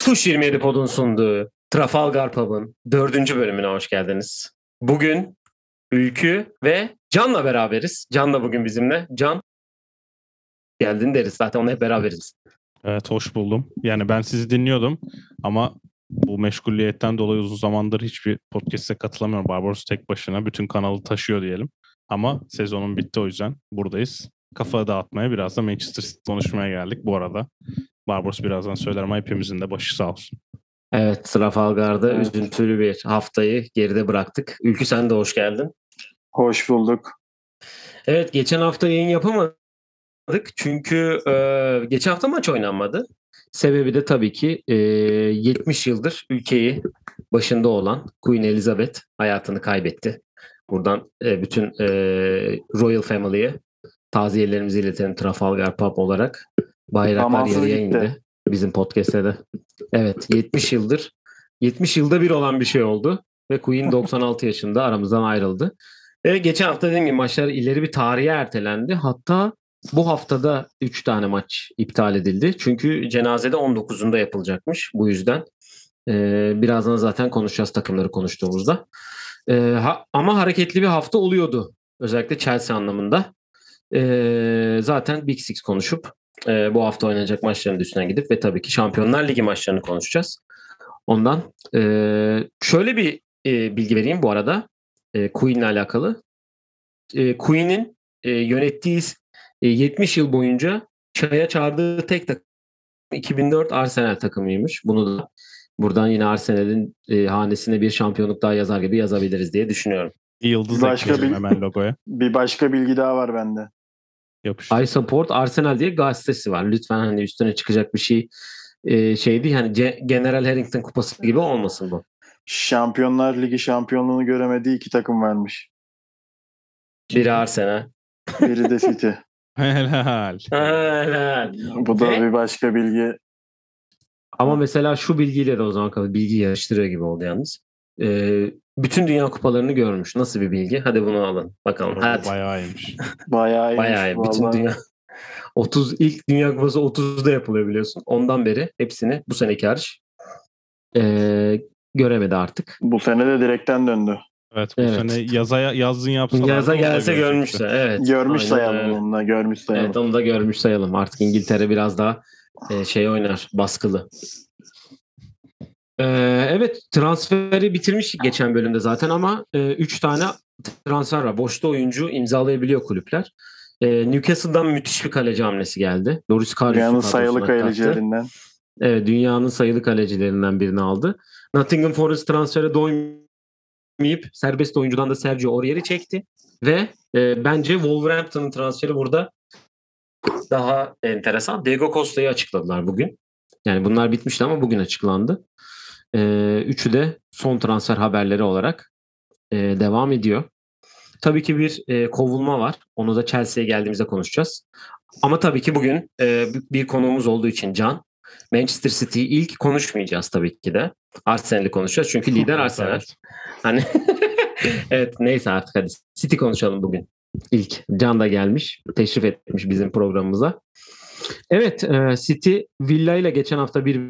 Tuş 27 Pod'un sunduğu Trafalgar Pub'ın dördüncü bölümüne hoş geldiniz. Bugün Ülkü ve Can'la beraberiz. Can da bugün bizimle. Can geldin deriz. Zaten onu hep beraberiz. Evet hoş buldum. Yani ben sizi dinliyordum ama bu meşguliyetten dolayı uzun zamandır hiçbir podcast'e katılamıyorum. Barbaros tek başına bütün kanalı taşıyor diyelim. Ama sezonun bitti o yüzden buradayız. Kafa dağıtmaya biraz da Manchester City konuşmaya geldik bu arada. Barbaros birazdan söyler ama hepimizin de başı sağ olsun. Evet Trafalgar'da üzüntülü bir haftayı geride bıraktık. Ülkü sen de hoş geldin. Hoş bulduk. Evet geçen hafta yayın yapamadık. Çünkü e, geçen hafta maç oynanmadı. Sebebi de tabii ki e, 70 yıldır ülkeyi başında olan Queen Elizabeth hayatını kaybetti. Buradan e, bütün e, Royal Family'ye taziyelerimizi iletelim Trafalgar Pub olarak. Bayraklar yarıya indi bizim podcast'te de. Evet 70 yıldır 70 yılda bir olan bir şey oldu ve Queen 96 yaşında aramızdan ayrıldı. Ve geçen hafta dediğim gibi maçlar ileri bir tarihe ertelendi. Hatta bu haftada 3 tane maç iptal edildi. Çünkü cenazede 19'unda yapılacakmış. Bu yüzden Ee, birazdan zaten konuşacağız takımları konuştuğumuzda. Ee, ha- ama hareketli bir hafta oluyordu. Özellikle Chelsea anlamında. Ee, zaten Big Six konuşup e, bu hafta oynanacak maçların üstüne gidip ve tabii ki Şampiyonlar Ligi maçlarını konuşacağız. Ondan e, şöyle bir e, bilgi vereyim bu arada. E, Queen'le alakalı. E, Queen'in e, yönettiği e, 70 yıl boyunca çaya çağırdığı tek takım 2004 Arsenal takımıymış. Bunu da buradan yine Arsenal'in e, hanesine bir şampiyonluk daha yazar gibi yazabiliriz diye düşünüyorum. Bir yıldız Başka ekleyelim bir- hemen logoya. Bir başka bilgi daha var bende. Yapıştır. I Support Arsenal diye gazetesi var. Lütfen hani üstüne çıkacak bir şey e, şey değil. Hani Ce- General Harrington kupası gibi olmasın bu. Şampiyonlar Ligi şampiyonluğunu göremediği iki takım varmış. Biri Arsenal. Biri de City. Helal. Helal. Bu da Ve- bir başka bilgi. Ama mesela şu bilgiyle de o zaman kadar bilgi yarıştırıyor gibi oldu yalnız. Ee, bütün dünya kupalarını görmüş. Nasıl bir bilgi? Hadi bunu alın. Bakalım. Hadi. Bayağı iyiymiş. Bayağı iyi. Bayağı iyi. Bütün dünya 30 ilk Dünya Kupası 30'da yapılıyor biliyorsun. Ondan beri hepsini bu seneki hariç ee, göremedi artık. Bu sene de direkten döndü. Evet bu Evet. sene yaza yazın yapsalar. Yaza gelse görmüşler. Evet. Görmüş Aynen sayalım onu da. Görmüş sayalım. Evet onu da görmüş sayalım. Artık İngiltere biraz daha e, şey oynar, baskılı. Ee, evet transferi bitirmiş geçen bölümde zaten ama 3 tane transfer var. Boşta oyuncu imzalayabiliyor kulüpler. Ee, Newcastle'dan müthiş bir kaleci hamlesi geldi. Loris Karius'u Dünyanın sayılı kalecilerinden. Evet, dünyanın sayılı kalecilerinden birini aldı. Nottingham Forest transfere doymayıp serbest oyuncudan da Sergio Aurier'i çekti. Ve e, bence Wolverhampton'ın transferi burada daha enteresan. Diego Costa'yı açıkladılar bugün. Yani bunlar bitmişti ama bugün açıklandı. E, üçü de son transfer haberleri olarak e, devam ediyor. Tabii ki bir e, kovulma var. Onu da Chelsea'ye geldiğimizde konuşacağız. Ama tabii ki bugün e, bir konuğumuz olduğu için Can, Manchester City'yi ilk konuşmayacağız tabii ki de. Arsenal'i konuşacağız çünkü lider Arsenal. Evet. Hani evet neyse artık hadi City konuşalım bugün. İlk Can da gelmiş, teşrif etmiş bizim programımıza. Evet, e, City Villa ile geçen hafta bir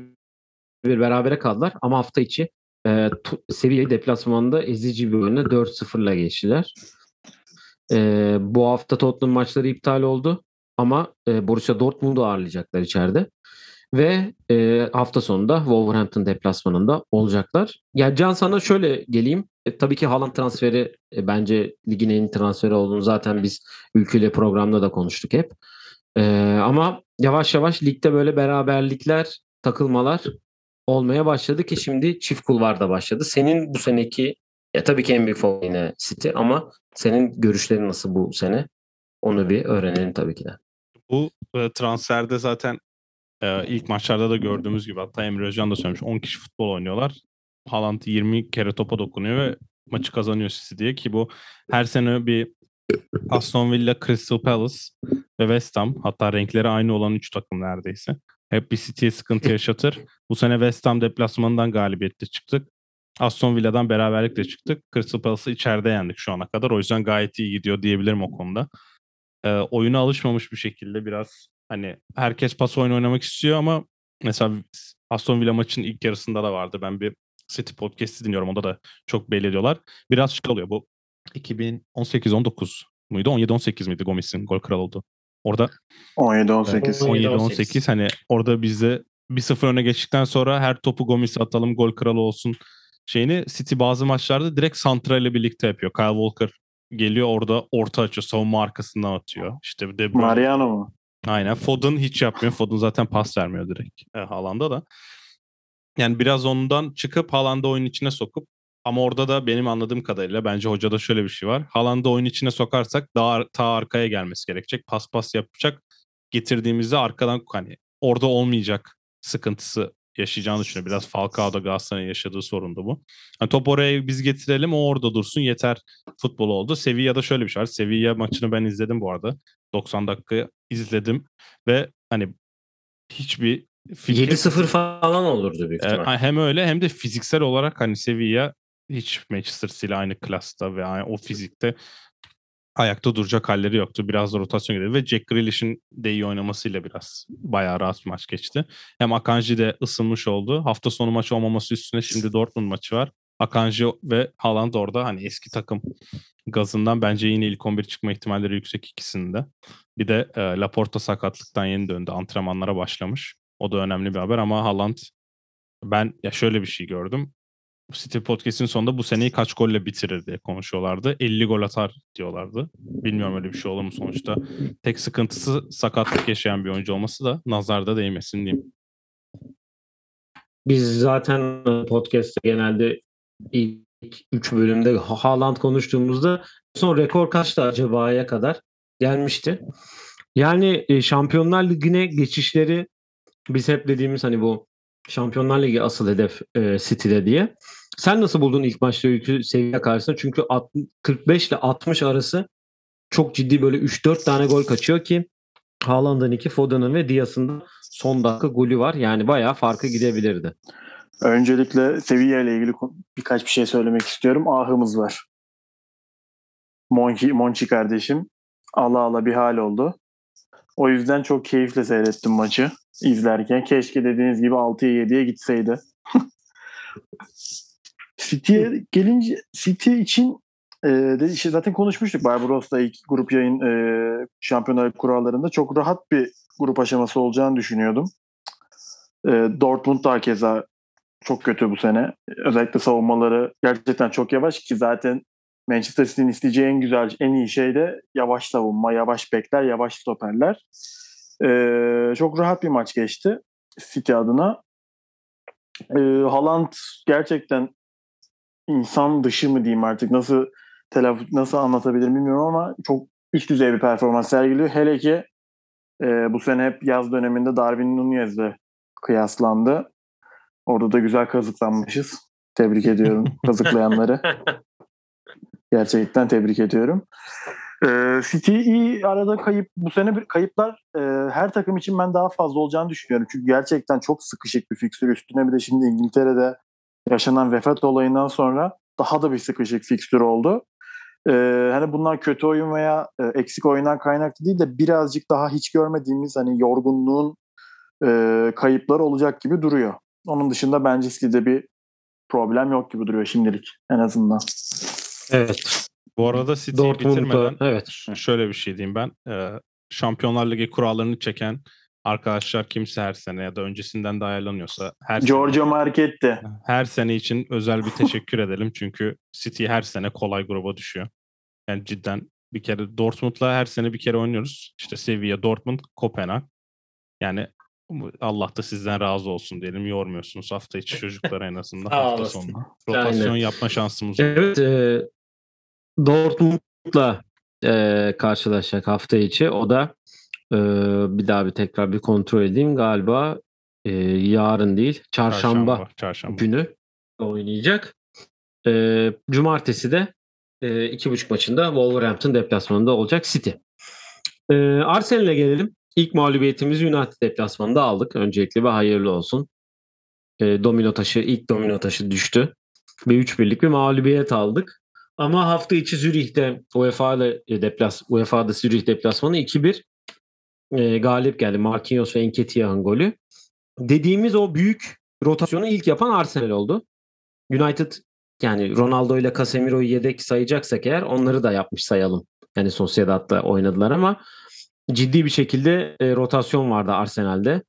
bir berabere kaldılar ama hafta içi e, Sevilla deplasmanında ezici bir oyunla 4-0'la geçtiler. E, bu hafta Tottenham maçları iptal oldu ama e, Borussia Dortmund'u ağırlayacaklar içeride. Ve e, hafta sonunda Wolverhampton deplasmanında olacaklar. Ya Can sana şöyle geleyim. E, tabii ki Haaland transferi e, bence ligin en transferi olduğunu zaten biz ülkeyle programda da konuştuk hep. E, ama yavaş yavaş ligde böyle beraberlikler, takılmalar olmaya başladı ki şimdi çift kulvar da başladı. Senin bu seneki ya tabii ki en büyük favori yine City ama senin görüşlerin nasıl bu sene? Onu bir öğrenelim tabii ki de. Bu e, transferde zaten e, ilk maçlarda da gördüğümüz gibi hatta Emre Özcan da söylemiş 10 kişi futbol oynuyorlar. Haaland 20 kere topa dokunuyor ve maçı kazanıyor City diye ki bu her sene bir Aston Villa, Crystal Palace ve West Ham hatta renkleri aynı olan 3 takım neredeyse. Hep bir City'ye sıkıntı yaşatır. Bu sene West Ham deplasmanından galibiyetle çıktık. Aston Villa'dan beraberlikle çıktık. Crystal Palace'ı içeride yendik şu ana kadar. O yüzden gayet iyi gidiyor diyebilirim o konuda. Ee, oyuna alışmamış bir şekilde biraz hani herkes pas oyunu oynamak istiyor ama mesela Aston Villa maçının ilk yarısında da vardı. Ben bir City podcast'i dinliyorum. Onda da çok belli ediyorlar. Biraz şık oluyor. Bu 2018-19 muydu? 17-18 miydi Gomis'in gol kralı oldu. Orada 17-18. 17-18 hani orada bizde 1-0 öne geçtikten sonra her topu Gomis'e atalım gol kralı olsun şeyini City bazı maçlarda direkt Santra ile birlikte yapıyor. Kyle Walker geliyor orada orta açıyor. Savunma arkasından atıyor. İşte De Bruyne. Mariano mu? Aynen. Foden hiç yapmıyor. Foden zaten pas vermiyor direkt e, Haaland'a da. Yani biraz ondan çıkıp Haaland'ı oyun içine sokup ama orada da benim anladığım kadarıyla bence hocada şöyle bir şey var. Haaland'ı oyun içine sokarsak daha ta arkaya gelmesi gerekecek. Pas pas yapacak. Getirdiğimizde arkadan hani orada olmayacak sıkıntısı yaşayacağını düşünüyorum. Biraz Falcao'da Galatasaray'ın yaşadığı sorundu bu. Yani top oraya biz getirelim o orada dursun yeter futbol oldu. Sevilla'da şöyle bir şey var. Sevilla maçını ben izledim bu arada. 90 dakika izledim ve hani hiçbir fikir 7-0 falan olurdu büyük e, ihtimal. hem öyle hem de fiziksel olarak hani Sevilla hiç Manchester ile aynı klasta ve aynı o fizikte ayakta duracak halleri yoktu. Biraz da rotasyon gidiyor ve Jack Grealish'in de iyi oynamasıyla biraz bayağı rahat maç geçti. Hem Akanji de ısınmış oldu. Hafta sonu maçı olmaması üstüne şimdi Dortmund maçı var. Akanji ve Haaland orada hani eski takım gazından bence yine ilk 11 çıkma ihtimalleri yüksek ikisinde. Bir de e, Laporta sakatlıktan yeni döndü. Antrenmanlara başlamış. O da önemli bir haber ama Haaland ben ya şöyle bir şey gördüm. City Podcast'in sonunda bu seneyi kaç golle bitirir diye konuşuyorlardı. 50 gol atar diyorlardı. Bilmiyorum öyle bir şey olur mu sonuçta. Tek sıkıntısı sakatlık yaşayan bir oyuncu olması da nazarda değmesin diyeyim. Biz zaten podcast'te genelde ilk 3 bölümde Ha- Haaland konuştuğumuzda son rekor kaçtı acaba'ya kadar gelmişti. Yani e, Şampiyonlar Ligi'ne geçişleri biz hep dediğimiz hani bu Şampiyonlar Ligi asıl hedef e, City'de diye. Sen nasıl buldun ilk maçta yükü seviye karşısında? Çünkü alt- 45 ile 60 arası çok ciddi böyle 3-4 tane gol kaçıyor ki Haaland'ın iki, Foden'ın ve Diaz'ın da son dakika golü var. Yani bayağı farkı gidebilirdi. Öncelikle Sevilla ile ilgili birkaç bir şey söylemek istiyorum. Ahımız var. Monchi, Monchi kardeşim. Ala ala bir hal oldu. O yüzden çok keyifle seyrettim maçı izlerken. Keşke dediğiniz gibi 6'ya 7'ye gitseydi. City'ye gelince City için e, işte zaten konuşmuştuk Barbaros'la ilk grup yayın e, şampiyonlar kurallarında çok rahat bir grup aşaması olacağını düşünüyordum. E, Dortmund da keza çok kötü bu sene. Özellikle savunmaları gerçekten çok yavaş ki zaten Manchester City'nin isteyeceği en güzel, en iyi şey de yavaş savunma, yavaş bekler, yavaş stoperler. Ee, çok rahat bir maç geçti City adına. Ee, Haaland gerçekten insan dışı mı diyeyim artık nasıl telaf nasıl anlatabilirim bilmiyorum ama çok üst düzey bir performans sergiliyor. Hele ki e, bu sene hep yaz döneminde Darwin Nunez'le kıyaslandı. Orada da güzel kazıklanmışız. Tebrik ediyorum kazıklayanları. Gerçekten tebrik ediyorum. Ee, City iyi arada kayıp bu sene bir kayıplar e, her takım için ben daha fazla olacağını düşünüyorum. Çünkü gerçekten çok sıkışık bir fikstür. Üstüne bir de şimdi İngiltere'de yaşanan vefat olayından sonra daha da bir sıkışık fikstür oldu. Ee, hani bunlar kötü oyun veya e, eksik oyundan kaynaklı değil de birazcık daha hiç görmediğimiz hani yorgunluğun e, kayıplar olacak gibi duruyor. Onun dışında bence City'de bir problem yok gibi duruyor şimdilik en azından. Evet. Bu arada City'yi bitirmeden evet. şöyle bir şey diyeyim ben. Ee, Şampiyonlar Ligi kurallarını çeken arkadaşlar kimse her sene ya da öncesinden de ayarlanıyorsa her sene, Giorgio Marchetti. her sene için özel bir teşekkür edelim. Çünkü City her sene kolay gruba düşüyor. Yani cidden bir kere Dortmund'la her sene bir kere oynuyoruz. İşte Sevilla, Dortmund, Kopenhag. Yani Allah da sizden razı olsun diyelim. Yormuyorsunuz hafta içi çocuklara en azından hafta sonu. Rotasyon Aynen. yapma şansımız oluyor. Evet, e, Dortmund'la e, karşılaşacak hafta içi. O da e, bir daha bir tekrar bir kontrol edeyim. Galiba e, yarın değil, çarşamba, Çarşamba. günü oynayacak. E, cumartesi de e, iki buçuk maçında Wolverhampton deplasmanında olacak City. E, Arsenal'e gelelim. İlk mağlubiyetimizi United deplasmanında aldık. Öncelikle ve hayırlı olsun. E, domino taşı, ilk domino taşı düştü. Bir 3-1'lik bir mağlubiyet aldık. Ama hafta içi Zürih'te UEFA ile e, deplas UEFA'da Zürih deplasmanı 2-1 e, galip geldi. Marquinhos ve Nketiah'ın golü. Dediğimiz o büyük rotasyonu ilk yapan Arsenal oldu. United yani Ronaldo ile Casemiro'yu yedek sayacaksak eğer onları da yapmış sayalım. Yani Sociedad'da oynadılar ama ciddi bir şekilde e, rotasyon vardı Arsenal'de.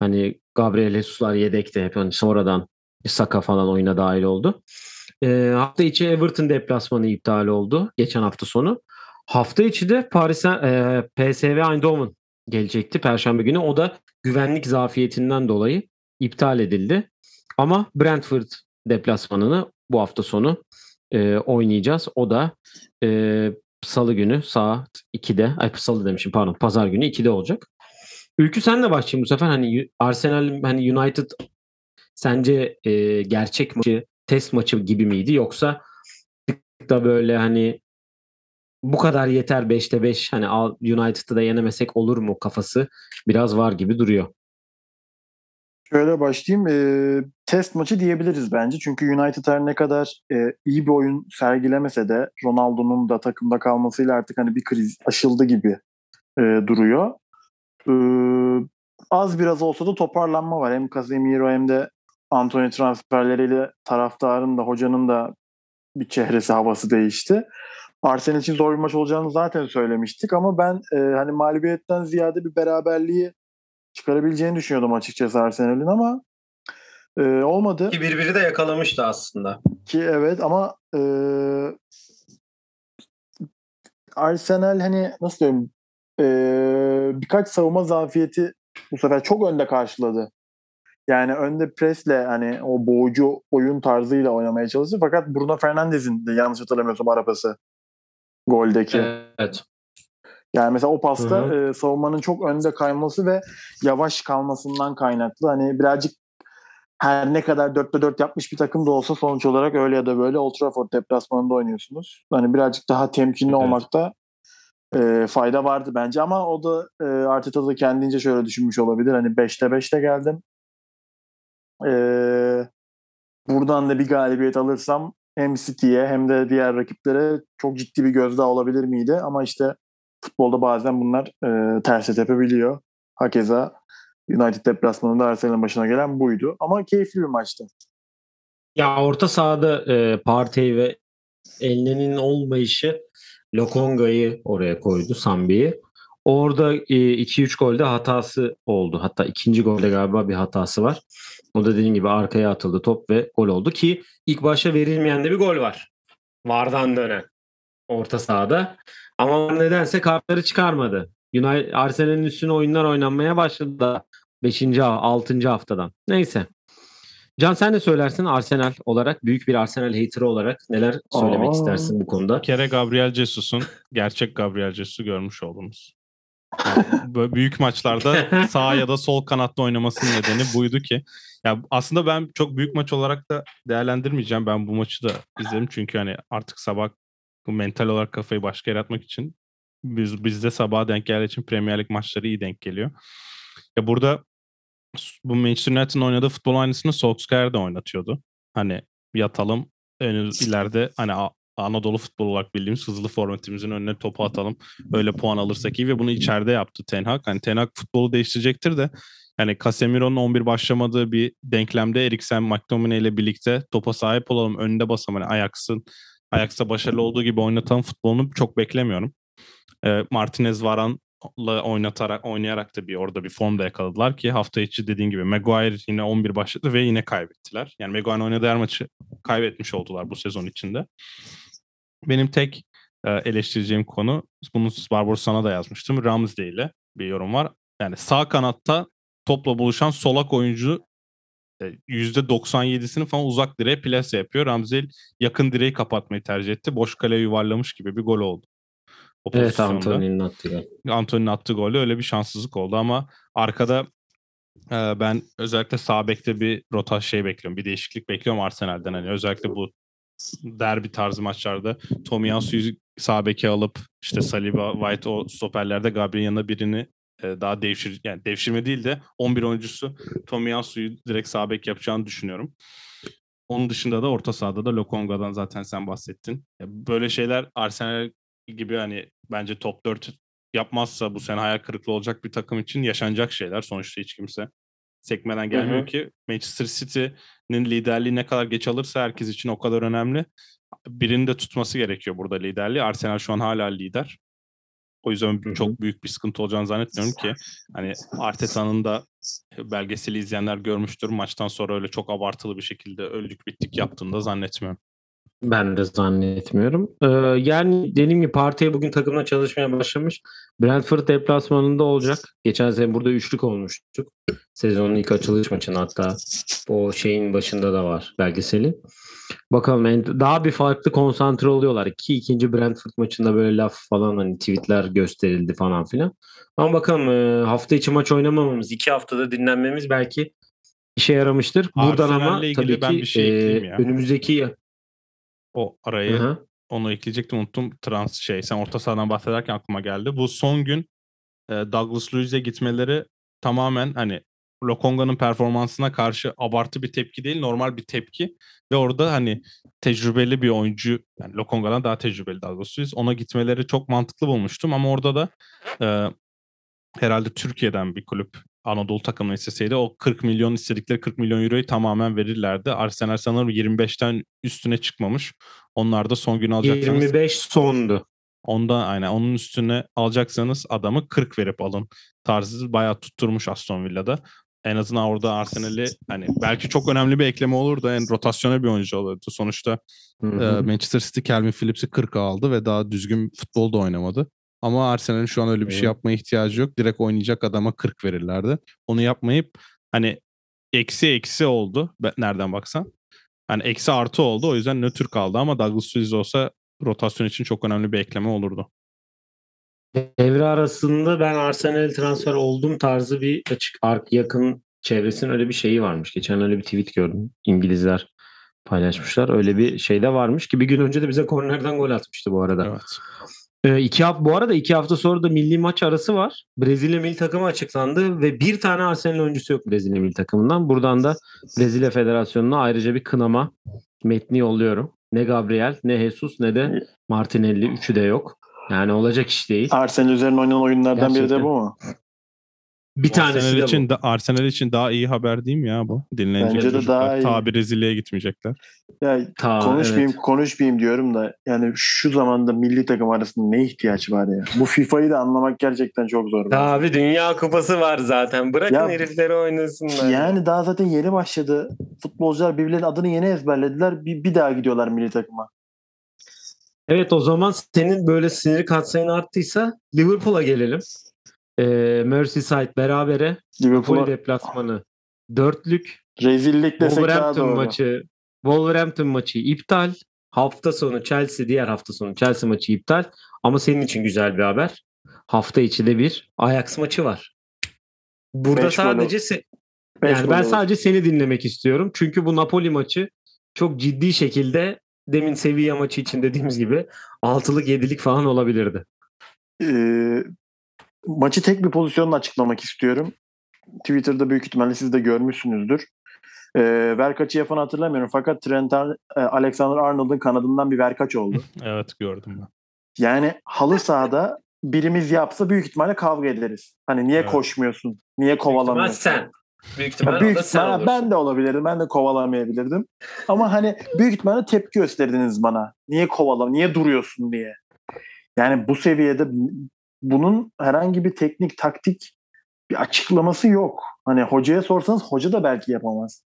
Hani Gabriel Jesus'lar yedekte hep hani sonradan Saka falan oyuna dahil oldu. E, hafta içi Everton deplasmanı iptal oldu geçen hafta sonu. Hafta içi de Paris e, PSV Eindhoven gelecekti Perşembe günü. O da güvenlik zafiyetinden dolayı iptal edildi. Ama Brentford deplasmanını bu hafta sonu e, oynayacağız. O da e, Salı günü saat 2'de, ay Salı demişim pardon, Pazar günü 2'de olacak. Ülkü sen de başlayayım bu sefer. Hani Arsenal, hani United sence e, gerçek maçı, test maçı gibi miydi yoksa da böyle hani bu kadar yeter 5'te 5 hani United'ı da yenemesek olur mu kafası biraz var gibi duruyor. Şöyle başlayayım. E, test maçı diyebiliriz bence. Çünkü United her ne kadar e, iyi bir oyun sergilemese de Ronaldo'nun da takımda kalmasıyla artık hani bir kriz aşıldı gibi e, duruyor. E, az biraz olsa da toparlanma var. Hem Casemiro hem de Anthony transferleriyle taraftarın da hocanın da bir çehresi havası değişti. Arsenal için zor bir maç olacağını zaten söylemiştik ama ben e, hani mağlubiyetten ziyade bir beraberliği çıkarabileceğini düşünüyordum açıkçası Arsenal'in ama e, olmadı. Ki birbiri de yakalamıştı aslında. Ki evet ama e, Arsenal hani nasıl diyeyim e, birkaç savunma zafiyeti bu sefer çok önde karşıladı. Yani önde presle hani o boğucu oyun tarzıyla oynamaya çalıştı. Fakat Bruno Fernandes'in de yanlış hatırlamıyorsam arapası goldeki. Evet. Yani mesela o pasta e, savunmanın çok önde kayması ve yavaş kalmasından kaynaklı. Hani birazcık her ne kadar 4'te 4 yapmış bir takım da olsa sonuç olarak öyle ya da böyle Old Trafford deplasmanında oynuyorsunuz. Hani birazcık daha temkinli evet. olmakta e, fayda vardı bence ama o da e, Arteta da kendince şöyle düşünmüş olabilir. Hani 5'te 5'te geldim. E, buradan da bir galibiyet alırsam hem City'ye hem de diğer rakiplere çok ciddi bir gözdağı olabilir miydi? Ama işte futbolda bazen bunlar e, terse tepebiliyor. Hakeza United deplasmanında Arsenal'ın başına gelen buydu. Ama keyifli bir maçtı. Ya orta sahada e, Partey ve Elne'nin olmayışı Lokonga'yı oraya koydu Sambi'yi. Orada 2-3 e, golde hatası oldu. Hatta ikinci golde galiba bir hatası var. O da dediğim gibi arkaya atıldı top ve gol oldu ki ilk başta verilmeyen de bir gol var. Vardan dönen orta sahada. Ama nedense kartları çıkarmadı. United, Arsenal'in üstüne oyunlar oynanmaya başladı da 5. 6. haftadan. Neyse. Can sen de söylersin Arsenal olarak, büyük bir Arsenal haterı olarak neler söylemek Aa, istersin bu konuda? Bir kere Gabriel Jesus'un gerçek Gabriel Jesus'u görmüş oldunuz. Yani böyle büyük maçlarda sağ ya da sol kanatta oynamasının nedeni buydu ki ya aslında ben çok büyük maç olarak da değerlendirmeyeceğim. Ben bu maçı da izledim çünkü hani artık sabah mental olarak kafayı başka yere atmak için biz, bizde sabah denk geldiği için Premier Lig maçları iyi denk geliyor. Ya burada bu Manchester United'ın oynadığı futbol aynısını Solskjaer de oynatıyordu. Hani yatalım en ileride hani Anadolu futbol olarak bildiğimiz hızlı formatimizin önüne topu atalım. Öyle puan alırsak iyi ve bunu içeride yaptı Ten Hag. Hani Ten Hag futbolu değiştirecektir de yani Casemiro'nun 11 başlamadığı bir denklemde Eriksen, McTominay ile birlikte topa sahip olalım. Önünde basalım. Hani Ajax'ın Ajax'ta başarılı olduğu gibi oynatan futbolunu çok beklemiyorum. E, Martinez Varan'la oynatarak oynayarak da bir orada bir formda yakaladılar ki hafta içi dediğin gibi Maguire yine 11 başladı ve yine kaybettiler. Yani Maguire oynadığı her maçı kaybetmiş oldular bu sezon içinde. Benim tek e, eleştireceğim konu bunu Barbaros sana da yazmıştım. Ramsey ile bir yorum var. Yani sağ kanatta topla buluşan solak oyuncu %97'sini falan uzak direğe plase yapıyor. Ramsey yakın direği kapatmayı tercih etti. Boş kaleye yuvarlamış gibi bir gol oldu. O evet Antony'nin attığı gol. Attığı golü öyle bir şanssızlık oldu ama arkada e, ben özellikle sağ bekte bir rota şey bekliyorum. Bir değişiklik bekliyorum Arsenal'den. Hani özellikle bu derbi tarzı maçlarda Tomiyasu'yu sağ beke alıp işte Saliba, White o stoperlerde Gabriel'in yanına birini e, daha devşir yani devşirme değil de 11 oyuncusu Tomiyasu'yu direkt sağ bek yapacağını düşünüyorum. Onun dışında da orta sahada da Lokonga'dan zaten sen bahsettin. Böyle şeyler Arsenal gibi hani bence top 4 yapmazsa bu sene hayal kırıklığı olacak bir takım için yaşanacak şeyler. Sonuçta hiç kimse sekmeden gelmiyor hı. ki. Manchester City'nin liderliği ne kadar geç alırsa herkes için o kadar önemli. Birinin de tutması gerekiyor burada liderliği. Arsenal şu an hala lider. O yüzden Hı hı. çok büyük bir sıkıntı olacağını zannetmiyorum ki. Hani Arteta'nın da belgeseli izleyenler görmüştür. Maçtan sonra öyle çok abartılı bir şekilde öldük bittik yaptığını da zannetmiyorum. Ben de zannetmiyorum. Ee, yani dediğim gibi partiye bugün takımla çalışmaya başlamış. Brentford deplasmanında olacak. Geçen sene burada üçlük olmuştuk. Sezonun ilk açılış maçında hatta o şeyin başında da var belgeseli. Bakalım daha bir farklı konsantre oluyorlar. Ki ikinci Brentford maçında böyle laf falan hani tweetler gösterildi falan filan. Ama bakalım e, hafta içi maç oynamamamız, iki haftada dinlenmemiz belki işe yaramıştır. Buradan ama Arsenal'le ilgili tabii ben ki bir şey e, ya. önümüzdeki O arayı Hı hı. onu ekleyecektim unuttum. Trans şey sen orta sahadan bahsederken aklıma geldi. Bu son gün e, Douglas Luiz'e gitmeleri tamamen hani Lokonga'nın performansına karşı abartı bir tepki değil normal bir tepki ve orada hani tecrübeli bir oyuncu yani Lokonga'dan daha tecrübeli Douglas Luiz ona gitmeleri çok mantıklı bulmuştum ama orada da e, herhalde Türkiye'den bir kulüp Anadolu takımını isteseydi o 40 milyon istedikleri 40 milyon euroyu tamamen verirlerdi. Arsenal sanırım 25'ten üstüne çıkmamış. Onlar da son gün alacaksanız 25 sondu. Ondan aynen onun üstüne alacaksanız adamı 40 verip alın tarzı bayağı tutturmuş Aston Villa'da. En azından orada Arsenal'i hani belki çok önemli bir ekleme olurdu. En rotasyona bir oyuncu olurdu. Sonuçta Hı e, hı. Manchester City Calvin Phillips'i 40 aldı ve daha düzgün futbol da oynamadı. Ama Arsenal'in şu an öyle bir şey Evet. yapmaya ihtiyacı yok. Direkt oynayacak adama 40 verirlerdi. Onu yapmayıp hani eksi eksi oldu. Nereden baksan. Hani eksi artı oldu. O yüzden nötr kaldı ama Douglas Luiz olsa rotasyon için çok önemli bir ekleme olurdu. Devre arasında ben Arsenal transfer oldum tarzı bir açık ark yakın çevresinin öyle bir şeyi varmış. Geçen öyle bir tweet gördüm. İngilizler paylaşmışlar. Öyle bir şey de varmış ki bir gün önce de bize kornerden gol atmıştı bu arada. Evet. Ee, iki hafta, bu arada iki hafta sonra da milli maç arası var. Brezilya milli takımı açıklandı ve bir tane Arsenal oyuncusu yok Brezilya milli takımından. Buradan da Brezilya Federasyonu'na ayrıca bir kınama metni yolluyorum. Ne Gabriel, ne Jesus, ne de Martinelli. Üçü de yok. Yani olacak iş değil. Arsenal üzerine oynanan oyunlardan biri de Gerçekten. bu mu? Bir tanesi Arsenal de için bu. de Arsenal için daha iyi haber değil mi ya bu? Dinleyecek Bence de çocuklar. daha iyi. Ta Brezilya'ya gitmeyecekler. Ya Ta, konuşmayayım evet. konuşmayayım diyorum da yani şu zamanda milli takım arasında ne ihtiyaç var ya? Bu FIFA'yı da anlamak gerçekten çok zor. bence. Abi Dünya Kupası var zaten. Bırakın Ya- herifleri oynasınlar. Yani daha zaten yeni başladı. Futbolcular birbirlerinin adını yeni ezberlediler. Bir, bir daha gidiyorlar milli takıma. Evet o zaman senin böyle sinir katsayın arttıysa Liverpool'a gelelim. Ee, Merseyside berabere. Napoli Liverpool'a deplasmanı. Dörtlük. rezillik desek Wolverhampton maçı. Wolverhampton maçı iptal. Hafta sonu Chelsea diğer hafta sonu Chelsea maçı iptal. Ama senin için güzel bir haber. Hafta içi de bir Ajax maçı var. Burada Beş sadece se- Beş yani ben sadece seni dinlemek istiyorum. Çünkü bu Napoli maçı çok ciddi şekilde demin Sevilla maçı için dediğimiz gibi altılık yedilik falan olabilirdi. Ee, maçı tek bir pozisyonla açıklamak istiyorum. Twitter'da büyük ihtimalle siz de görmüşsünüzdür. Ee, verkaçı yapan hatırlamıyorum fakat Trent e, Alexander-Arnold'un kanadından bir verkaç oldu. Evet gördüm ben. Yani halı sahada birimiz yapsa büyük ihtimalle kavga ederiz. Hani niye Evet. koşmuyorsun? Niye kovalamıyorsun? sen. Büyük Ya ihtimalle büyük sen ihtimalle olursun. ben de olabilirdim. Ben de kovalamayabilirdim. Ama hani büyük ihtimalle tepki gösterdiniz bana. Niye kovalam, niye duruyorsun diye. Yani bu seviyede bunun herhangi bir teknik, taktik bir açıklaması yok. Hani hocaya sorsanız hoca da belki yapamaz.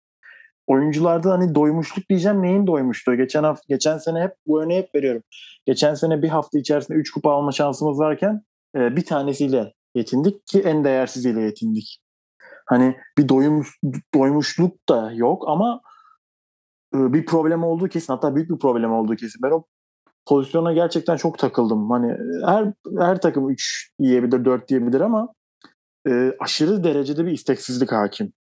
Oyuncularda hani doymuşluk diyeceğim neyin doymuşluğu? Geçen hafta, geçen sene hep bu örneği hep veriyorum. Geçen sene bir hafta içerisinde 3 kupa alma şansımız varken e, bir tanesiyle yetindik ki en değersiziyle yetindik. Hani bir doyum, doymuşluk da yok ama e, bir problem olduğu kesin. Hatta büyük bir problem olduğu kesin. Ben o pozisyona gerçekten çok takıldım. Hani her her takım 3 yiyebilir, 4 yiyebilir ama e, aşırı derecede bir isteksizlik hakim.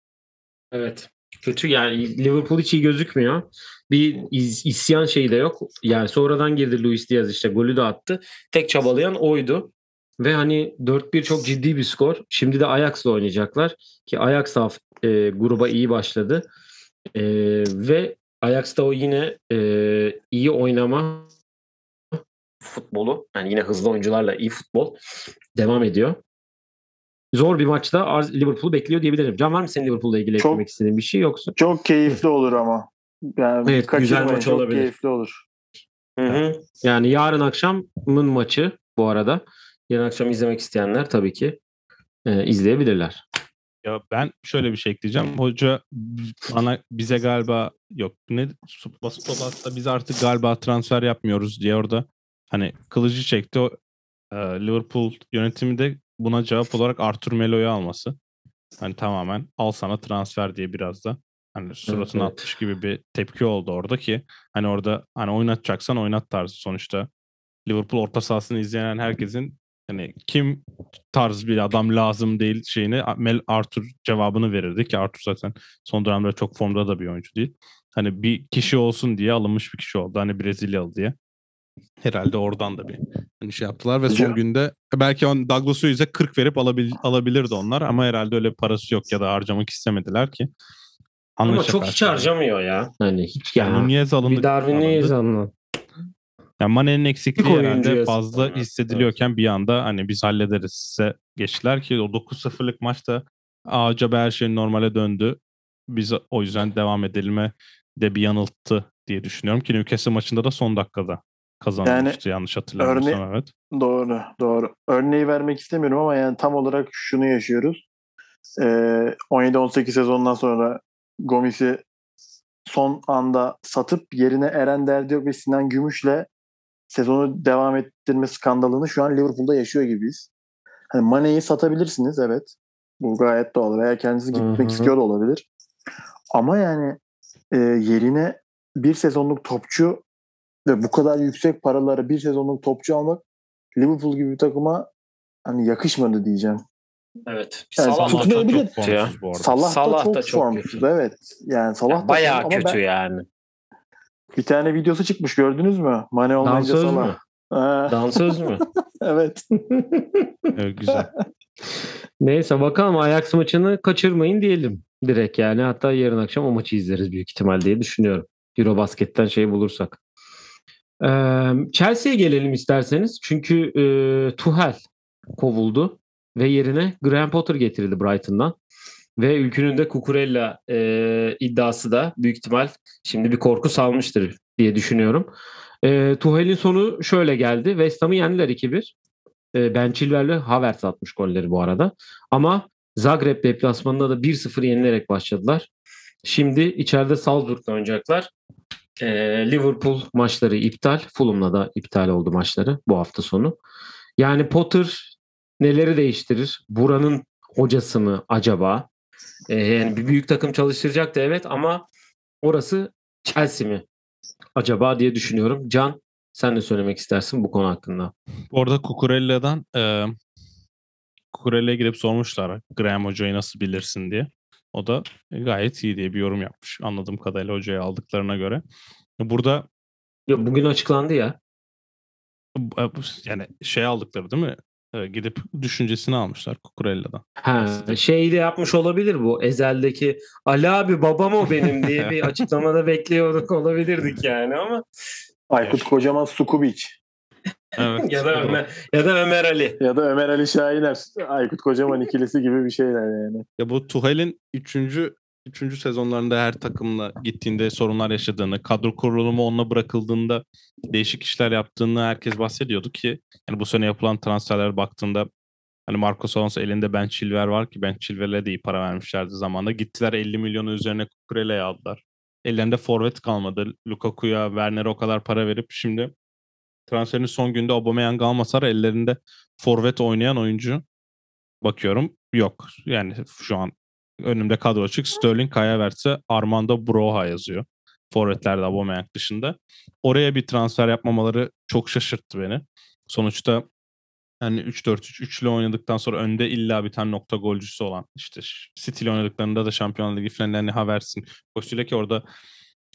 Evet. Kötü yani Liverpool hiç iyi gözükmüyor. Bir iz- isyan şeyi de yok. Yani sonradan girdi Luis Diaz işte golü de attı. Tek çabalayan oydu. Ve hani 4-1 çok ciddi bir skor. Şimdi de Ajax'la oynayacaklar. Ki Ajax da e, gruba iyi başladı. E, ve Ajax'ta o yine e, iyi oynama futbolu. Yani yine hızlı oyuncularla iyi futbol devam ediyor. zor bir maçta Liverpool'u bekliyor diyebilirim. Can var mı senin Liverpool'la ilgili Çok- eklemek istediğin bir şey yoksa? Çok keyifli olur ama. Yani Evet, güzel maç çok olabilir. keyifli olur. Hı hı. Yani yarın akşamın maçı bu arada. Yarın akşam izlemek isteyenler tabii ki e, izleyebilirler. Ya ben şöyle bir şey ekleyeceğim. Hoca bana bize galiba yok ne toplantısında biz artık galiba transfer yapmıyoruz diye orada hani kılıcı çekti. O, e, Liverpool yönetimi de buna cevap olarak Arthur Melo'yu alması. Hani tamamen al sana transfer diye biraz da hani suratına evet. atmış gibi bir tepki oldu orada ki hani orada hani oynatacaksan oynat tarzı sonuçta Liverpool orta sahasını izleyen herkesin hani kim tarz bir adam lazım değil şeyini Mel Arthur cevabını verirdi ki Arthur zaten son dönemde çok formda da bir oyuncu değil. Hani bir kişi olsun diye alınmış bir kişi oldu. Hani Brezilyalı diye. Herhalde oradan da bir hani şey yaptılar ve son günde belki on Douglas Luiz'e 40 verip alabil, alabilirdi onlar ama herhalde öyle parası yok ya da harcamak istemediler ki. Ama çok hiç harcamıyor ya. Hani hiç Yani yani. Nunez alındı. Bir Darwin Nunez alındı. Yani Mane'nin eksikliği Bir herhalde fazla var. hissediliyorken bir anda hani biz hallederiz size geçtiler ki o 9-0'lık maçta "Aa, acaba her şey normale döndü. Biz o yüzden devam edelim'e de bir yanılttı diye düşünüyorum ki Newcastle maçında da son dakikada kazanılmıştı yanlış hatırlamıyorsam evet. Doğru, doğru. Örneği vermek istemiyorum ama yani tam olarak şunu yaşıyoruz. Ee, 17-18 sezondan sonra Gomis'i son anda satıp yerine Eren Derdiyok ve Sinan Gümüş'le sezonu devam ettirme skandalını şu an Liverpool'da yaşıyor gibiyiz. Hani Mane'yi satabilirsiniz evet. Bu gayet doğal. Veya kendisi gitmek Hı hı. istiyor da olabilir. Ama yani e, yerine bir sezonluk topçu ve bu kadar yüksek paraları bir sezonluk topçu almak Liverpool gibi bir takıma hani yakışmadı diyeceğim. Evet. Yani Salah tutma- Salah da tutmayabilir. çok formsuz bu arada. Salah, Salah da da çok, çok formsuz. kötü. Evet. Yani Salah da bayağı ama kötü ben- yani. bir tane videosu çıkmış gördünüz mü? Mane olmayınca Dansöz Salah. mü? Ha, Dansöz mü? evet. Evet, güzel. Neyse bakalım Ajax maçını kaçırmayın diyelim direkt yani. Hatta yarın akşam o maçı izleriz büyük ihtimal diye düşünüyorum. Eurobasketten şey bulursak. Ee, Chelsea'ye gelelim isterseniz. Çünkü e, Tuchel kovuldu ve yerine Graham Potter getirildi Brighton'dan. Ve ülkünün de Cucurella e, iddiası da büyük ihtimal şimdi bir korku salmıştır diye düşünüyorum. E, Tuchel'in sonu şöyle geldi. West Ham'ı yendiler 2-1. E, ben Chilwell'le Havertz atmış golleri bu arada. Ama Zagreb deplasmanında da 1-0 yenilerek başladılar. Şimdi içeride Salzburg'la oynayacaklar. E, Liverpool maçları iptal. Fulham'la da iptal oldu maçları bu hafta sonu. Yani Potter neleri değiştirir? Buranın hocası mı acaba? E, yani bir büyük takım çalıştıracaktı evet ama orası Chelsea mi acaba diye düşünüyorum. Can sen ne söylemek istersin bu konu hakkında? Bu arada Cucurella'dan e, Cucurella'ya gidip sormuşlar Graham Hoca'yı nasıl bilirsin diye. O da gayet iyi diye bir yorum yapmış. Anladığım kadarıyla hocayı aldıklarına göre. Burada Ya bugün açıklandı ya. e, yani şey aldıkları değil mi? E, gidip düşüncesini almışlar Cucurella'dan. Ha, şey de yapmış olabilir bu. Ezel'deki Ali abi babam o benim diye bir açıklamada bekliyorduk olabilirdik yani ama Aykut Kocaman Sukubic. Evet. ya da Ömer ya da Ömer Ali. Ya da Ömer Ali Şahiner. Aykut Kocaman ikilisi gibi bir şeyler yani. Ya bu Tuchel'in 3. Üçüncü sezonlarında her takımla gittiğinde sorunlar yaşadığını, kadro kurulumu onunla bırakıldığında değişik işler yaptığını herkes bahsediyordu ki yani bu sene yapılan transferlere baktığında hani Marcos Alonso elinde Ben Chilwell var ki Ben Chilwell'e de iyi para vermişlerdi zamanında. Gittiler 50 milyonu üzerine Kukurele'yi aldılar. Ellerinde forvet kalmadı. Lukaku'ya, Werner'e o kadar para verip şimdi transferin son günde Aubameyang almasalar ellerinde forvet oynayan oyuncu bakıyorum yok. Yani şu an önümde kadro açık. Sterling, Kaya verse Armando Broha yazıyor. Forvetlerde Aubameyang dışında. Oraya bir transfer yapmamaları çok şaşırttı beni. Sonuçta hani 3-4-3 üçlü oynadıktan sonra önde illa bir tane nokta golcüsü olan işte City'yle oynadıklarında da Şampiyonlar Ligi finallerine Havertz'in koşuyla ki orada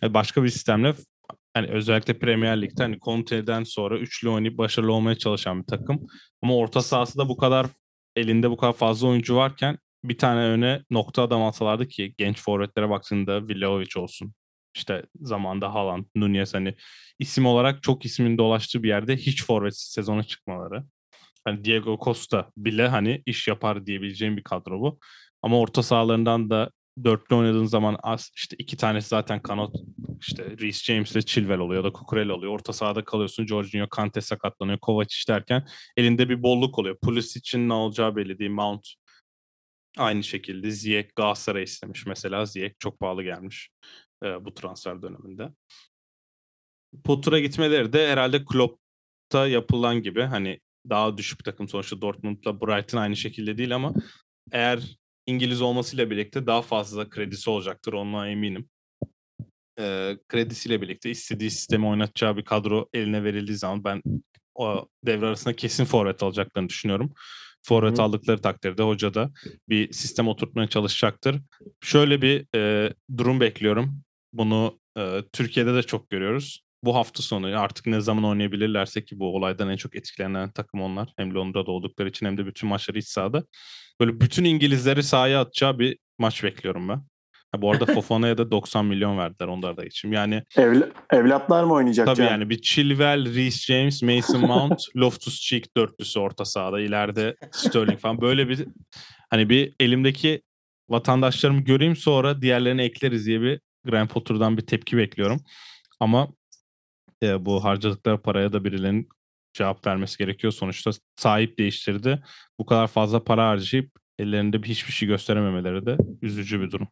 başka bir sistemle hani özellikle Premier Lig'de hani Conte'den sonra üçlü oynayıp başarılı olmaya çalışan bir takım. Ama orta sahası da bu kadar elinde bu kadar fazla oyuncu varken bir tane öne nokta adam alsalardı ki genç forvetlere baktığında Vlahovic olsun. İşte zamanda Haaland, Nunez hani isim olarak çok ismin dolaştığı bir yerde hiç forvetsiz sezona çıkmaları. hani Diego Costa bile hani iş yapar diyebileceğim bir kadro bu. Ama orta sahalarından da dörtlü oynadığın zaman az işte iki tanesi zaten kanat işte Reece James ile Chilwell oluyor ya da Kukurela oluyor. Orta sahada kalıyorsun. Jorginho, Kante sakatlanıyor. Kovacic derken elinde bir bolluk oluyor. Pulisic'in ne olacağı belli değil. Mount aynı şekilde. Ziyech Galatasaray istemiş mesela. Ziyech çok pahalı gelmiş e, bu transfer döneminde. Potter'a gitmeleri de herhalde Klopp'ta yapılan gibi hani daha düşük bir takım sonuçta Dortmund'la Brighton aynı şekilde değil ama eğer İngiliz olmasıyla birlikte daha fazla kredisi olacaktır ondan eminim. Ee, kredisiyle birlikte istediği sistemi oynatacağı bir kadro eline verildiği zaman ben o devre arasında kesin forvet alacaklarını düşünüyorum. Forvet Hı. aldıkları takdirde hoca da bir sistem oturtmaya çalışacaktır. Şöyle bir e, durum bekliyorum. Bunu e, Türkiye'de de çok görüyoruz. Bu hafta sonu artık ne zaman oynayabilirlerse ki bu olaydan en çok etkilenen takım onlar. Hem Londra'da oldukları için hem de bütün maçları iç sahada. Böyle bütün İngilizleri sahaya atacağı bir maç bekliyorum ben. Ha, bu arada Fofana'ya da 90 milyon verdiler onlar da için. Yani Evla- evlatlar mı oynayacak? tabii Can? yani bir Chilwell, Reece James, Mason Mount, Loftus-Cheek dörtlüsü orta sahada. ileride Sterling falan. Böyle bir hani bir elimdeki vatandaşlarımı göreyim sonra diğerlerini ekleriz diye bir Graham Potter'dan bir tepki bekliyorum. Ama e, bu harcadıkları paraya da birilerinin cevap vermesi gerekiyor. Sonuçta sahip değiştirdi. Bu kadar fazla para harcayıp ellerinde bir hiçbir şey gösterememeleri de üzücü bir durum.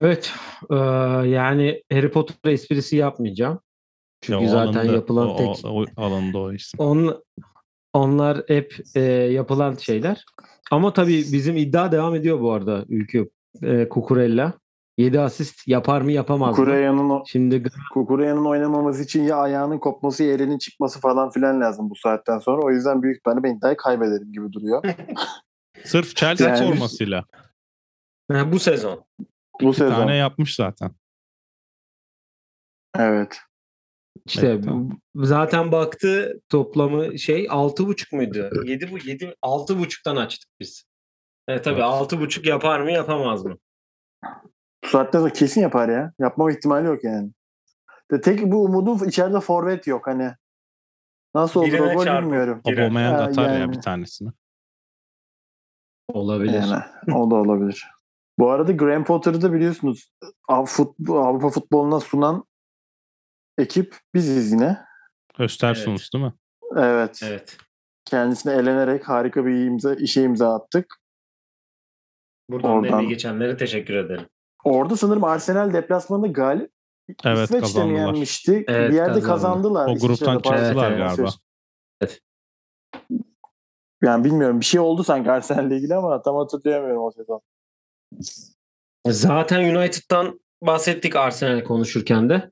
Evet. eee, yani Harry Potter esprisi yapmayacağım. Çünkü Ya zaten alanda- yapılan o, tek o, o alanda o isim. On, onlar hep e, yapılan şeyler. Ama tabii bizim iddia devam ediyor bu arada Ülkü. E, Kukurella. 7 asist yapar mı yapamaz mı? Kukureya'nın o- Şimdi Kukureya'nın oynamaması için ya ayağının kopması ya elinin çıkması falan filan lazım bu saatten sonra. O yüzden büyük ihtimalle ben iddiayı kaybederim gibi duruyor. Sırf Chelsea Yani- formasıyla. Ha, bu sezon. bu Bir sezon. tane yapmış zaten. Evet. İşte Evet, tamam. zaten baktı toplamı şey 6.5 muydu? 7 bu 7 6.5'tan açtık biz. Evet tabii Evet. 6.5 yapar mı yapamaz mı? Bu saatten sonra kesin yapar ya. Yapmama ihtimali yok yani. De tek bu umudum içeride forvet yok hani. Nasıl olur o gol bilmiyorum. Ha, atar ya yani. bir tanesini. Olabilir. Yani o da olabilir. Bu arada Graham Potter'ı da biliyorsunuz Avrupa futboluna sunan ekip biziz yine. Östersund değil mi? Evet. Evet. Kendisine elenerek harika bir imza, işe imza attık. Buradan Oradan- emeği geçenlere teşekkür ederim. Orada sanırım Arsenal deplasmanında galip Evet İsveç'te mi yenmişti? Evet, bir yerde kazandı. kazandılar. O gruptan çıktılar Evet, galiba. İsveç. Yani bilmiyorum bir şey oldu sanki Arsenal'le ilgili ama tam hatırlayamıyorum o sezon. Zaten United'dan bahsettik Arsenal konuşurken de.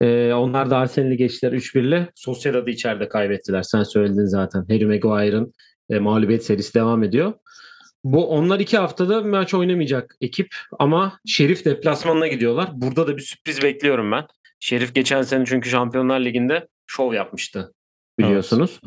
Ee, onlar da Arsenal'i geçtiler 3-1'le. Sociedad'ı içeride kaybettiler. Sen söyledin zaten. Harry Maguire'ın e, mağlubiyet serisi devam ediyor. Bu onlar iki haftada maç oynamayacak ekip ama Şerif deplasmanına gidiyorlar. Burada da bir sürpriz bekliyorum ben. Şerif geçen sene çünkü Şampiyonlar Ligi'nde şov yapmıştı biliyorsunuz.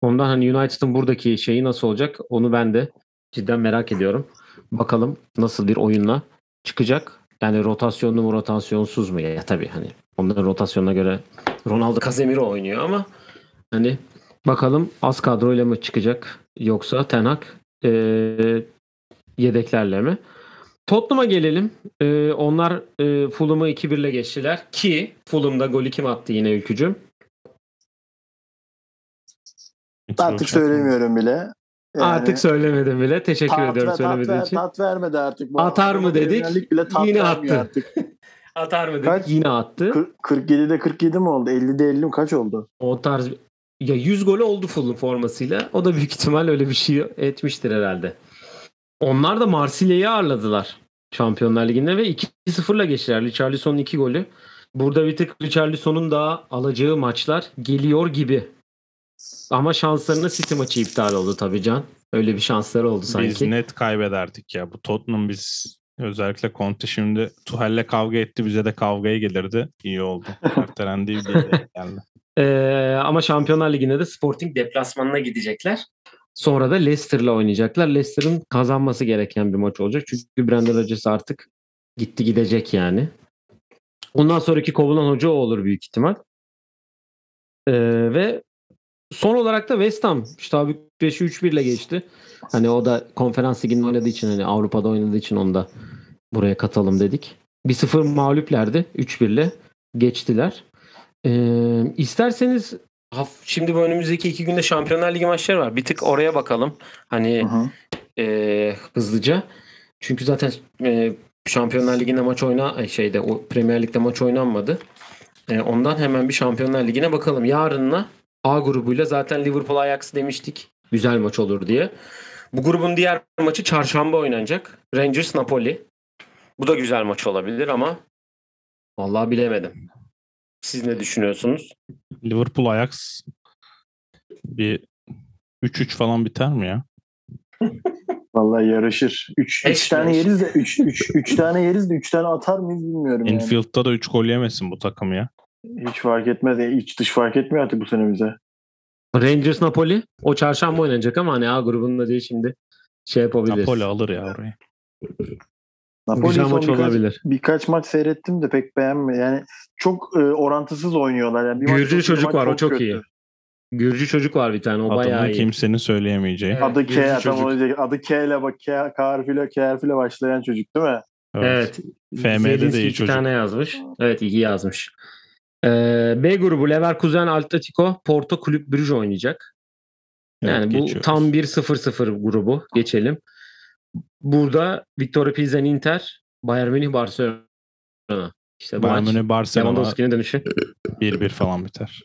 Ondan hani United'ın buradaki şeyi nasıl olacak onu ben de cidden merak ediyorum. Bakalım nasıl bir oyunla çıkacak. Yani rotasyonlu mu rotasyonsuz mu ya tabii hani onların rotasyonuna göre Ronaldo Casemiro oynuyor ama hani bakalım az kadroyla mı çıkacak yoksa Ten Hag eee, yedeklerle mi? Tottenham'a gelelim. Eee, onlar eee Fulham'ı 2-1 ile geçtiler ki Fulham'da golü kim attı yine ülkücüm? Artık söylemiyorum bile. Yani Artık söylemedim bile. Teşekkür tat, ediyorum ver- tat, söylemediğin ver- için. tat vermedi artık. Bu Atar mı dedik, bile tat yine attı. Artık. Atar mı dedik? Kaç? Yine attı. Kır- 47'de 47 mi oldu? 50'de 50 mi? Kaç oldu? O tarz ya 100 golü oldu Fulham formasıyla. O da büyük ihtimal öyle bir şey etmiştir herhalde. Onlar da Marsilya'yı ağırladılar Şampiyonlar Ligi'nde ve 2-0'la geçtiler. Richarlison'un 2 golü. Burada bir tık Richarlison'un daha alacağı maçlar geliyor gibi. Ama şanslarına City maçı iptal oldu tabii Can. Öyle bir şansları oldu Biz sanki. net kaybederdik ya. Bu Tottenham biz özellikle Conte şimdi Tuhel'le kavga etti. Bize de kavgaya gelirdi. İyi oldu. Ertelendi geldi. Ee, ama Şampiyonlar Ligi'nde de Sporting deplasmanına gidecekler. Sonra da Leicester'la oynayacaklar. Leicester'ın kazanması gereken bir maç olacak. Çünkü Brendan Rodgers artık gitti gidecek yani. Ondan sonraki kovulan hoca o olur büyük ihtimal. Ee, ve son olarak da West Ham Ştabı Bükreş'i 3-1 ile geçti. Hani o da konferans liginde oynadığı için hani Avrupa'da oynadığı için onu da buraya katalım dedik. 1-0 mağluplerdi. 3-1 ile geçtiler. Ee, isterseniz şimdi bu önümüzdeki iki günde Şampiyonlar Ligi maçları var. Bir tık oraya bakalım. Hani Hı hı. e, hızlıca. Çünkü zaten e, Şampiyonlar Ligi'nde maç oyna şeyde o Premier Lig'de maç oynanmadı. E, ondan hemen bir Şampiyonlar Ligi'ne bakalım. Yarınla A grubuyla zaten Liverpool Ajax demiştik. Güzel maç olur diye. Bu grubun diğer maçı çarşamba oynanacak. Rangers Napoli. Bu da güzel maç olabilir ama vallahi bilemedim. Siz ne düşünüyorsunuz? Liverpool Ajax bir 3-3 falan biter mi ya? Vallahi yarışır. 3 Eş tane yeriz de 3 3 3 tane yeriz de 3 tane atar mıyız bilmiyorum yani. Infield'da da 3 gol yemesin bu takım ya. Hiç fark etmez. Yani iç dış fark etmiyor artık bu sene bize. Rangers Napoli o çarşamba oynanacak ama hani A grubunda diye şimdi şey yapabiliriz. Napoli alır ya orayı. Napoli Güzel maç birkaç, olabilir. birkaç maç seyrettim de pek beğenmedim. Yani çok e, orantısız oynuyorlar. Yani bir maç Gürcü çok bir çocuk maç var o çok kötü. iyi. Gürcü çocuk var bir tane o bayağı Adını iyi. kimsenin söyleyemeyeceği. Evet. Adı K, çocuk. olacak. Adı K ile bak K, K harfiyle, K harfiyle başlayan çocuk değil mi? Evet. FM'de Zielinski de iyi çocuk. tane yazmış. Evet iyi yazmış. Ee, B grubu Leverkusen Atletico Porto Kulüp Brüj oynayacak. Evet, Yani bu geçiyoruz. tam bir 0-0 grubu. Geçelim. Burada Victoria Pilsen Inter, Bayern Münih Barcelona. İşte Bayern maç Münih Barcelona Lewandowski'nin dönüşü. 1-1 falan biter.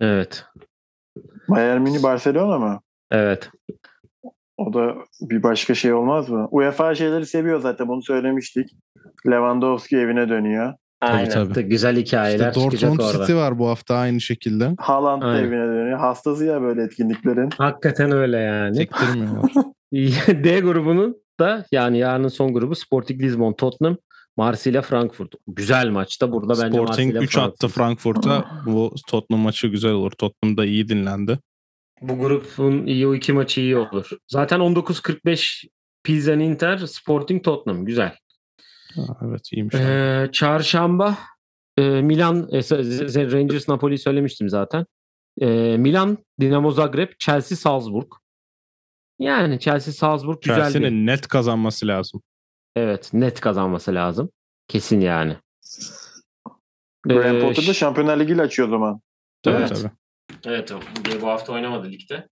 Evet. Bayern Münih Barcelona mı? Evet. O da bir başka şey olmaz mı? UEFA şeyleri seviyor zaten bunu söylemiştik. Lewandowski evine dönüyor. Aynen. tabii. Güzel hikayeler İşte çıkacak Dortmund orada. City var bu hafta aynı şekilde. Haaland da evine dönüyor. Hastası ya böyle etkinliklerin. Hakikaten öyle yani. Çektirmiyorlar. D grubunun da yani yarının son grubu Sporting Lisbon, Tottenham, Marsilya, Frankfurt. Güzel maçta burada bence Sporting Marsilya, 3 attı Frankfurt'a. Bu Tottenham maçı güzel olur. Tottenham da iyi dinlendi. Bu grubun iyi o iki maçı iyi olur. Zaten 19.45 Pilsen Inter, Sporting Tottenham. Güzel. Ha, evet iyiymiş. Ee, çarşamba e, Milan e, Rangers Napoli söylemiştim zaten. E, Milan Dinamo Zagreb, Chelsea Salzburg. Yani Chelsea Salzburg güzel bir. Chelsea'nin net kazanması lazım. Evet, net kazanması lazım. Kesin yani. Graham Ee, Potter da Şampiyonlar Ligi ile açıyor o zaman. Tabii Evet. tabii. Evet bu- bu hafta oynamadı ligde.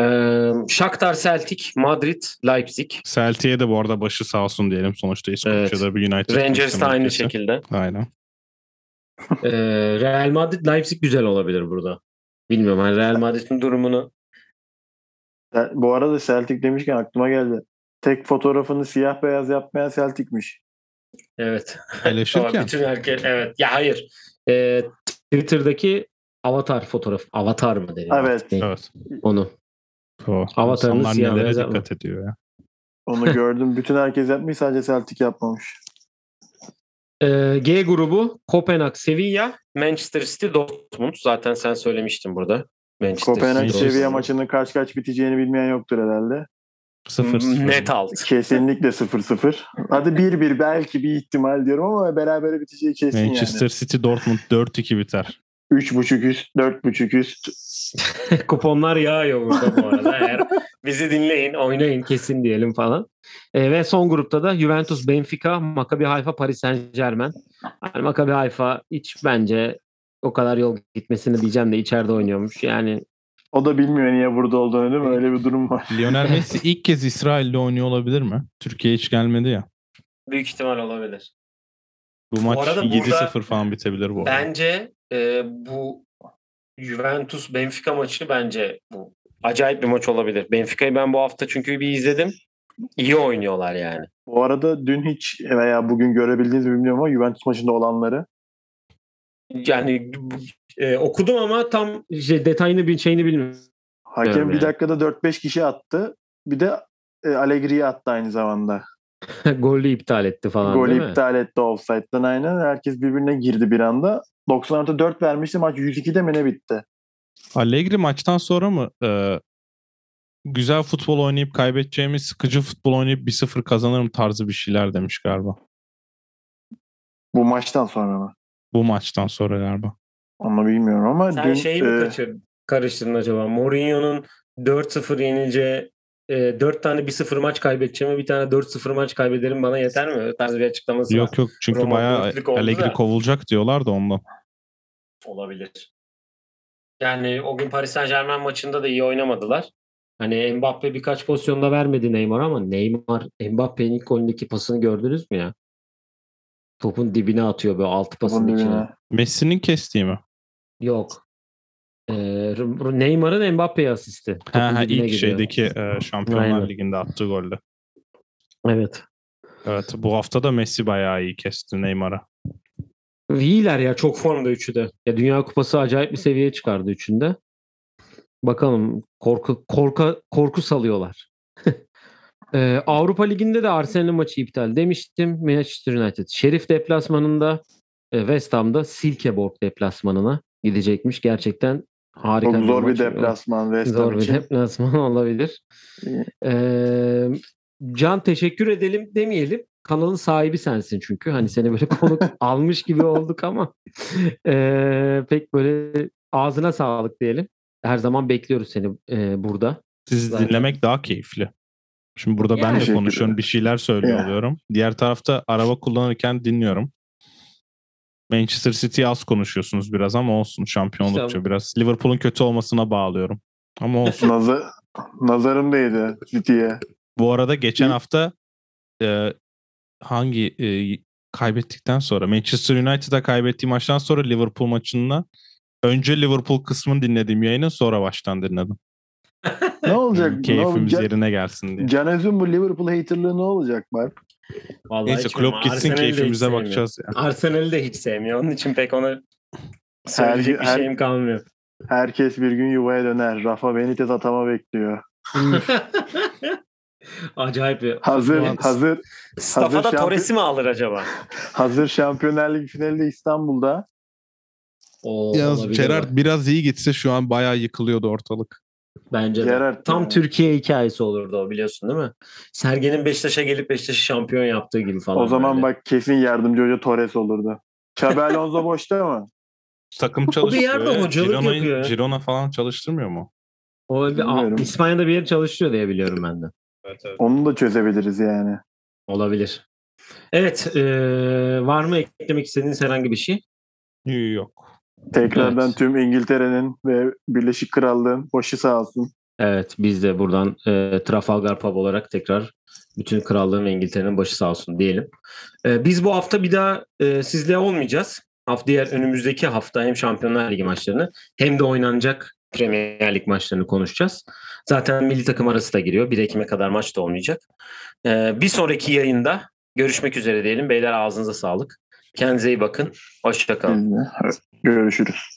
Ee, Shakhtar Celtic, Madrid, Leipzig. Celtic'e de bu arada başı sağ olsun diyelim. Sonuçta İskoçya'da bir United. Rangers da aynı ülkesi. şekilde. Aynen. Ee, Real Madrid, Leipzig güzel olabilir burada. Bilmiyorum hani Real Madrid'in durumunu. Bu arada Celtic demişken aklıma geldi. Tek fotoğrafını siyah beyaz yapmayan Celtic'miş. Evet. Ama bütün herkes evet. Ya hayır. Ee, Twitter'daki avatar fotoğraf. Avatar mı deniyor? Evet. Evet. Onu. O, Avatarını siyah nelere beyaz yapma. dikkat ediyor ya. Onu gördüm. Bütün herkes yapmış sadece Celtic yapmamış. Ee, G grubu Kopenhag, Sevilla, Manchester City, Dortmund. Zaten sen söylemiştin burada. Manchester Kopenhag City, Dortmund. maçının kaç kaç biteceğini bilmeyen yoktur herhalde. 0-0. Net alt. Kesinlikle 0-0. Hadi 1-1 belki bir ihtimal diyorum ama berabere biteceği kesin Manchester City Dortmund 4-2 biter. Yani. 3.5 üst, 4.5 üst. Kuponlar yağıyor burada bu arada. Eğer bizi dinleyin, oynayın kesin diyelim falan. Ee, ve son grupta da Juventus, Benfica, Maccabi Haifa, Paris Saint Germain. Yani Maccabi Haifa hiç bence o kadar yol gitmesini diyeceğim de içeride oynuyormuş. Yani O da bilmiyor niye burada olduğunu değil mi? Öyle bir durum var. Lionel Messi ilk kez İsrail'de oynuyor olabilir mi? Türkiye'ye hiç gelmedi ya. büyük ihtimal olabilir. Bu maç arada 7-0 burada falan bitebilir bu arada. Bence e, bu Juventus Benfica maçı bence bu acayip bir maç olabilir. Benfica'yı ben bu hafta çünkü bir izledim. İyi oynuyorlar yani. Bu arada dün hiç veya bugün görebildiğiniz mi bilmiyorum ama Juventus maçında olanları Yani e, okudum ama tam şey, detayını bir şeyini bilmiyorum. hakem bir dakikada 4-5 kişi attı. Bir de e, Allegri'yi attı aynı zamanda. Golü iptal etti falan değil Golü mi? iptal etti offside'den aynen. Herkes birbirine girdi bir anda. 90 artı 4 vermişti. Maç 102'de mi ne bitti? Allegri maçtan sonra mı e, güzel futbol oynayıp kaybedeceğimiz sıkıcı futbol oynayıp 1-0 kazanırım tarzı bir şeyler demiş galiba. Bu maçtan sonra mı? Bu maçtan sonra galiba. Onu bilmiyorum ama Sen dün şeyi mi e, kaçır, karıştırdın acaba? Mourinho'nun 4-0 yenince e, 4 tane 1-0 maç kaybedeceğime bir tane 4-0 maç kaybederim bana yeter mi? Öyle tarz bir açıklaması var. Yok yok çünkü Roma bayağı Allegri da. kovulacak diyorlar da ondan. Olabilir. Yani o gün Paris Saint Germain maçında da iyi oynamadılar. Hani Mbappe birkaç pozisyonda vermedi Neymar ama Neymar Mbappe'nin ilk golündeki pasını gördünüz mü ya? Topun dibine atıyor böyle altı pasın içine. Messi'nin kestiği mi? Yok. Ee, Neymar'ın Mbappe'ye asisti. Ha, ha, ilk gidiyor. şeydeki e, Şampiyonlar Aynen. Ligi'nde attığı golde. Evet. Evet bu hafta da Messi bayağı iyi kesti Neymar'a. İyiler ya çok formda üçü de. Ya Dünya Kupası acayip bir seviyeye çıkardı üçünde. Bakalım korku korka korku salıyorlar. Ee, Avrupa Ligi'nde de Arsenal maçı iptal demiştim. Manchester United. Şerif deplasmanında e, West Ham'da Silkeborg deplasmanına gidecekmiş. Gerçekten harika Çok zor bir maç. deplasman West Ham Zor bir için. deplasman olabilir. Ee, Can teşekkür edelim demeyelim. Kanalın sahibi sensin çünkü. Hani seni böyle konuk almış gibi olduk ama ee, pek böyle ağzına sağlık diyelim. Her zaman bekliyoruz seni ee, burada. Sizi Zaten. dinlemek daha keyifli. Şimdi burada ben Yani. de konuşuyorum, bir şeyler söylüyor Ya. oluyorum. Diğer tarafta araba kullanırken dinliyorum. Manchester City az konuşuyorsunuz biraz ama olsun şampiyon İşte- biraz. Liverpool'un kötü olmasına bağlıyorum. Ama olsun. Nazar, nazarım değdi City'ye. Bu arada geçen hafta e, hangi e, kaybettikten sonra Manchester United'a kaybettiği maçtan sonra Liverpool maçında önce Liverpool kısmını dinledim yayının sonra baştan dinledim. Ne olacak? ne Keyfimiz olacak? yerine gelsin diye. Can Öz'ün bu Liverpool haterlığı ne olacak Mark? Vallahi Neyse Klopp gitsin Arsenal'i de keyfimize bakacağız ya. Arsenal'i de hiç sevmiyor. Onun için pek ona söyleyecek bir her- şeyim kalmıyor. Herkes bir gün yuvaya döner. Rafa Benitez atama bekliyor. Acayip bir. Hazır Ulan, hazır Staff'a da şampiyon- Torres'i mi alır acaba? hazır Şampiyonlar Ligi finalinde İstanbul'da. O Yalnız Gerard biraz iyi gitse şu an bayağı yıkılıyordu ortalık. Bence de. Gerard Tam ya. Türkiye hikayesi olurdu o biliyorsun değil mi? Sergen'in Beşiktaş'a gelip Beşiktaş'ı şampiyon yaptığı gibi falan. O zaman böyle. bak kesin yardımcı hoca Torres olurdu. Xabi Alonso boşta mı? Takım bir çalıştırıyor. yerde ya. hocalık Girona, yapıyor ya. Girona falan çalıştırmıyor mu? o bir. İspanya'da bir yer çalışıyor diye biliyorum ben de. Evet evet. Onu da çözebiliriz yani. Olabilir. Evet. eee, var mı eklemek istediğiniz herhangi bir şey? Yok. Tekrardan Evet. tüm İngiltere'nin ve Birleşik Krallığın başı sağ olsun. Evet. Biz de buradan eee, Trafalgar Pub olarak tekrar bütün krallığın ve İngiltere'nin başı sağ olsun diyelim. Eee, biz bu hafta bir daha eee, sizle olmayacağız. Hafta diğer önümüzdeki hafta hem Şampiyonlar Ligi maçlarını hem de oynanacak Premier Lig maçlarını konuşacağız. Zaten milli takım arası da giriyor. 1 Ekim'e kadar maç da olmayacak. Eee, bir sonraki yayında görüşmek üzere diyelim. Beyler ağzınıza sağlık. Kendinize iyi bakın. Hoşçakalın. Görüşürüz.